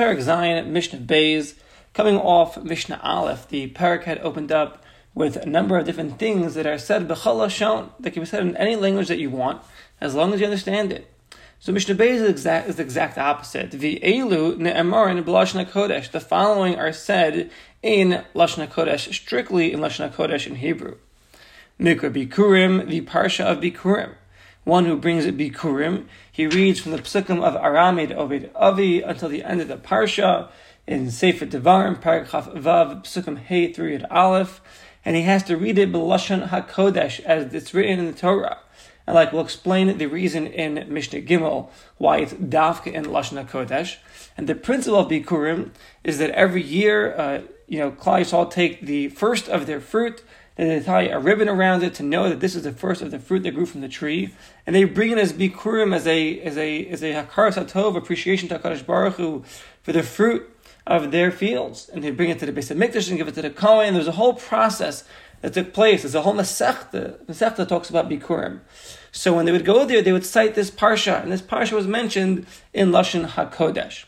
Parak Zayin, Mishnah Beis, coming off Mishnah Aleph, the Parak had opened up with a number of different things that are said b'chol lashon that can be said in any language that you want, as long as you understand it. So Mishnah Beis is, exact, is the exact opposite. In Lashon Kodesh. The following are said in lashna Kodesh, strictly in lashna Kodesh in Hebrew. Mikra Bikurim, the Parsha of Bikurim. One who brings Bikurim, he reads from the Psukim of Arami Oved Avi until the end of the Parsha in Sefer Devarim, Paragraph Vav, Psukim Hey 3 at Aleph, and he has to read it B'Lashon HaKodesh as it's written in the Torah. And like we'll explain the reason in Mishnah Gimel why it's Dafka in Lashon HaKodesh. And the principle of Bikurim is that every year, uh, you know, Klal Yisrael take the first of their fruit, and they tie a ribbon around it to know that this is the first of the fruit that grew from the tree, and they bring it as Bikurim as a as a as a Hakar Satov appreciation to Hakadosh Baruch Hu for the fruit of their fields, and they bring it to the Beis Hamikdash and give it to the Kohen. There's a whole process that took place. There's a whole Masechta. Masechta talks about Bikurim. So when they would go there, they would cite this parsha, and this parsha was mentioned in Lashon Hakodesh.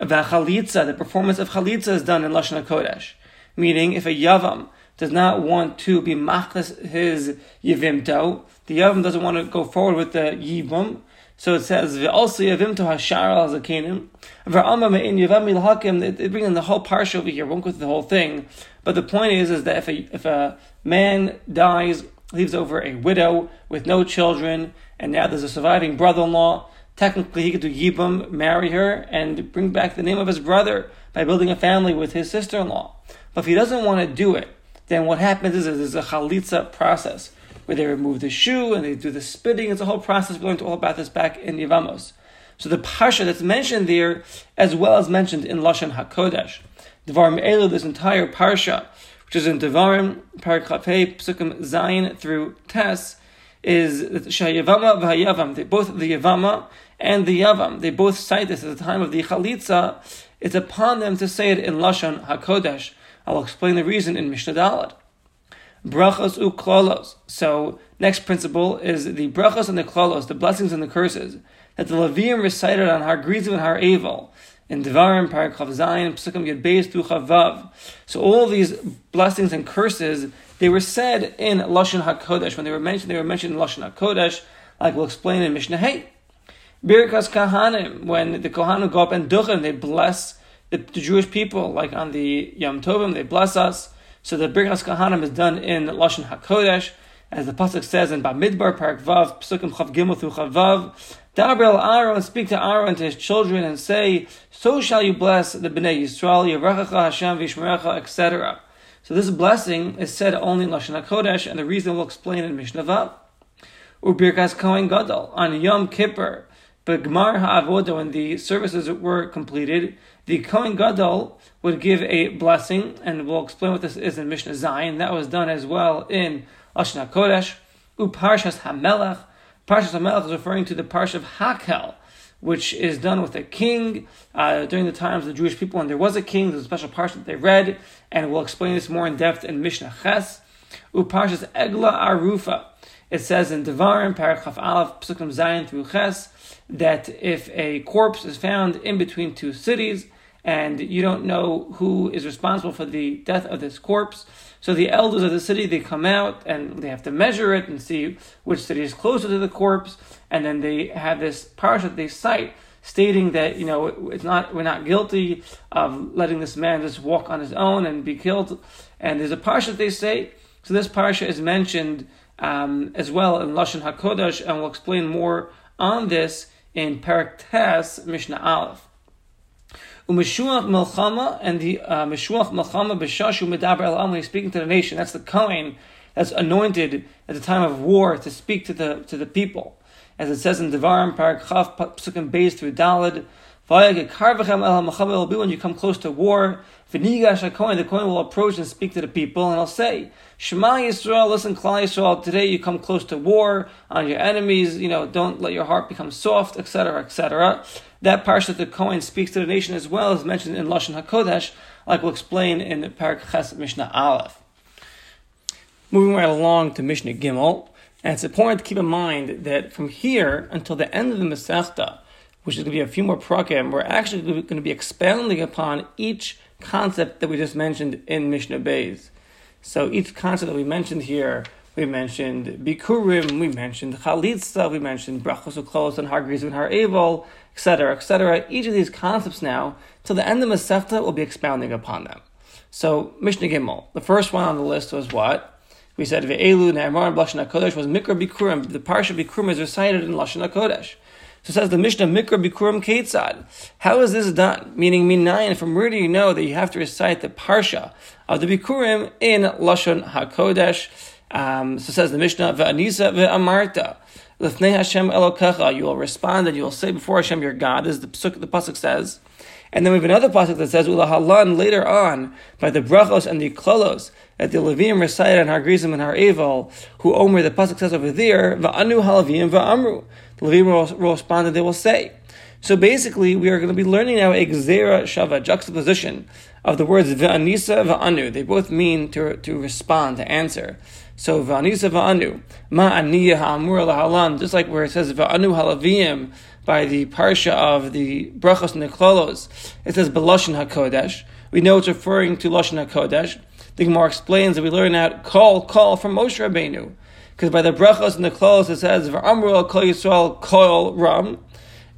V'chalitza, the performance of chalitza is done in Lashon Hakodesh, meaning if a yavam does not want to be machnas his yivim yivimto, the yavam doesn't want to go forward with the yibum, so it says, also "V'alsi yavimto hashar al zakenim." V'alma me'in yavam milhakim. They bring in the whole parsha over here. Won't go through the whole thing, but the point is, is that if a if a man dies leaves over a widow with no children, and now there's a surviving brother-in-law. Technically, he could do yibum, marry her, and bring back the name of his brother by building a family with his sister-in-law. But if he doesn't want to do it, then what happens is there's a chalitza process where they remove the shoe and they do the spitting. It's a whole process. We learned all about this back in Yevamos. So the parsha that's mentioned there, as well as mentioned in Lashon Hakodesh, Devarim Elu, this entire parsha, which is in Devarim, Paragraph Psukim Zayin through Tes, is Shayavama v'Hayavam. They both the Yavama and the Yavam. They both cite this at the time of the Chalitza. It's upon them to say it in Lashon Hakodesh. I'll explain the reason in Mishnah Dalet. Brachos uklolos. So next principle is the brachos and the klolos, the blessings and the curses that the Levium recited on Har Grizim and Har Evel in Devarim, Paragraph Zion, Psukim Yud Beis Chavav. So all these blessings and curses, they were said in Lashon HaKodesh. When they were mentioned, they were mentioned in Lashon HaKodesh, like we'll explain in Mishnah Hey. Birkas Kohanim, when the Kohanim go up and duchen, they bless the, the, Jewish people, like on the Yom Tovim, they bless us. So the Birkas Kohanim is done in Lashon HaKodesh, as the Pasuk says in Bamidbar, Parak Vav, Psukim Chav Gimel through Chavav. Dabrel Aaron, speak to Aaron to his children and say, so shall you bless the Bnei Yisrael, Yerechacha Hashem Vishmerecha, etc. So this blessing is said only in Lashon HaKodesh, and the reason we'll explain in Mishnah Vav. Ubirkas Kohen Gadol, on Yom Kippur, but Gmar when the services were completed, the Kohen Gadol would give a blessing, and we'll explain what this is in Mishnah Zayin. That was done as well in Lashon HaKodesh. Uparshas HaMelech, Parshas HaMelech is referring to the Parsha of Hakhel, which is done with a king uh, during the times of the Jewish people when there was a king. There's a special parsha that they read, and we'll explain this more in depth in Mishnah Ches. Uparshas Egla Arufa. It says in Devarim, Paragraph Aleph, Psukim Zayin through Ches, that if a corpse is found in between two cities, and you don't know who is responsible for the death of this corpse. So the elders of the city they come out and they have to measure it and see which city is closer to the corpse, and then they have this parsha that they cite stating that you know it's not we're not guilty of letting this man just walk on his own and be killed. And there's a parsha they say. So this parsha is mentioned um, as well in Lashon Hakodesh, and we'll explain more on this in Parak Tes Mishnah Aleph. U'meshuach melchama and the uh, meshuach melchama b'shashu medaber el am. He's speaking to the nation. That's the kohen that's anointed at the time of war to speak to the to the people, as it says in Devarim Parak Chav Beis through Dalet. When you come close to war, the Kohen will approach and speak to the people, and he'll say, Shema Yisrael, listen, Klal Yisrael, today you come close to war on your enemies, you know, don't let your heart become soft, etc., etc. That parsha the Kohen speaks to the nation as well as mentioned in Lashon HaKodesh, like we'll explain in Parak Ches Mishnah Aleph. Moving right along to Mishnah Gimel, and it's important to keep in mind that from here until the end of the Masechta, which is going to be a few more prakim, we're actually going to be expounding upon each concept that we just mentioned in Mishnah Beis. So each concept that we mentioned here, we mentioned Bikurim, we mentioned Chalitza, we mentioned Brachos Uklolos and Har and Har Evil, etc., etc. Each of these concepts now, till the end of Masechta, will be expounding upon them. So Mishnah Gimel, the first one on the list was what? We said Ve'elu Ne'emar Lashon HaKodesh was Mikra Bikurim. The Parsha Bikurim is recited in Lashon HaKodesh. So says the Mishnah Mikra Bikurim Ketzad. How is this done? Meaning Minayin, from where do you know that you have to recite the Parsha of the Bikurim in Lashon HaKodesh? Um, so says the Mishnah Ve'anisa Ve'amarta. L'fnei Hashem Elokecha. You will respond and you will say before Hashem your God, as the, the Pasuk says. And then we have another pasuk that says ulahalan later on by the brachos and the klolos that the Levim recite on Har Grizim and Har Eval, who Omer the pasuk says over there va'anu halavim va'amru. The Levim will respond and they will say. So basically, we are going to be learning now a gzera shava juxtaposition of the words va'anisa va'anu. They both mean to to respond to answer. So va'anisa va'anu ma aniya ha'amur lahalan, just like where it says va'anu halavim by the parsha of the brachos and the klolos, it says beloshin hakodesh. We know it's referring to loshin hakodesh. The Gemara explains that we learn out kol kol from Moshe Rabbeinu, because by the brachos and the klolos it says v'amru kol yisrael kol ram,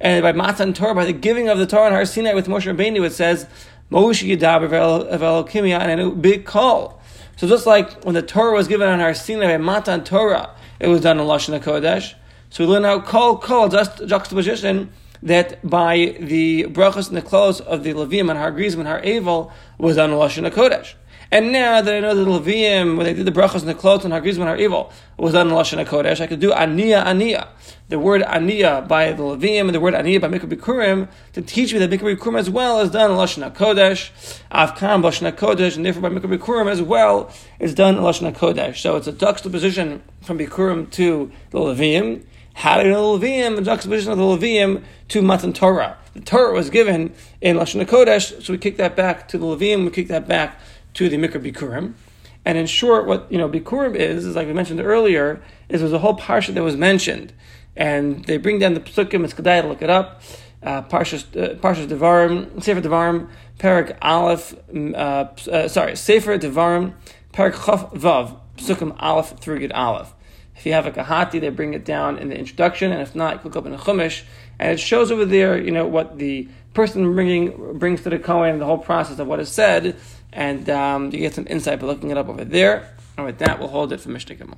and by matan Torah by the giving of the Torah in Har Sinai with Moshe Rabbeinu it says Moshe Yadaber Elokimia and a big call. So just like when the Torah was given on Har Sinai by matan Torah, it was done in loshin hakodesh. So we learn now kol kol just juxtaposition that by the brachos and the close of the Levim and Har Grizim and Har Evel was done in Lashon Kodesh. And now that I know that the Levim, when they did the brachos and the clothes and Har Grizim and Har Evil, was on Lashon Kodesh, I could do Aniya Aniya. The word Aniya by the Levim and the word Aniya by Mikra Bikurim to teach me that Mikra Bikurim as well is done in Lashon Kodesh, Avkam Lashon Kodesh, and therefore by Mikra Bikurim as well is done in Lashon Kodesh. So it's a juxtaposition from Bikurim to the Levim how know the Levium, the juxtaposition of the Levium to Matan Torah? The Torah was given in Lashon Kodesh, so we kick that back to the Levium, we kick that back to the Mikra Bikurim. And in short, what you know Bikurim is, is like we mentioned earlier, is there's a whole parsha that was mentioned, and they bring down the psukim. It's kedai to look it up. Uh, Parshas uh, Parshas Devarim, Sefer Devarim, Perak Aleph. Uh, uh, sorry, Sefer Devarim, Perak Chaf Vav, Psukim Aleph through Gid Aleph. If you have a Kehati, they bring it down in the introduction, and if not, you look up in the chumash, and it shows over there, you know, what the person bringing brings to the kohen, the whole process of what is said, and um, you get some insight by looking it up over there. And with that, we'll hold it for Mishnah Gimel.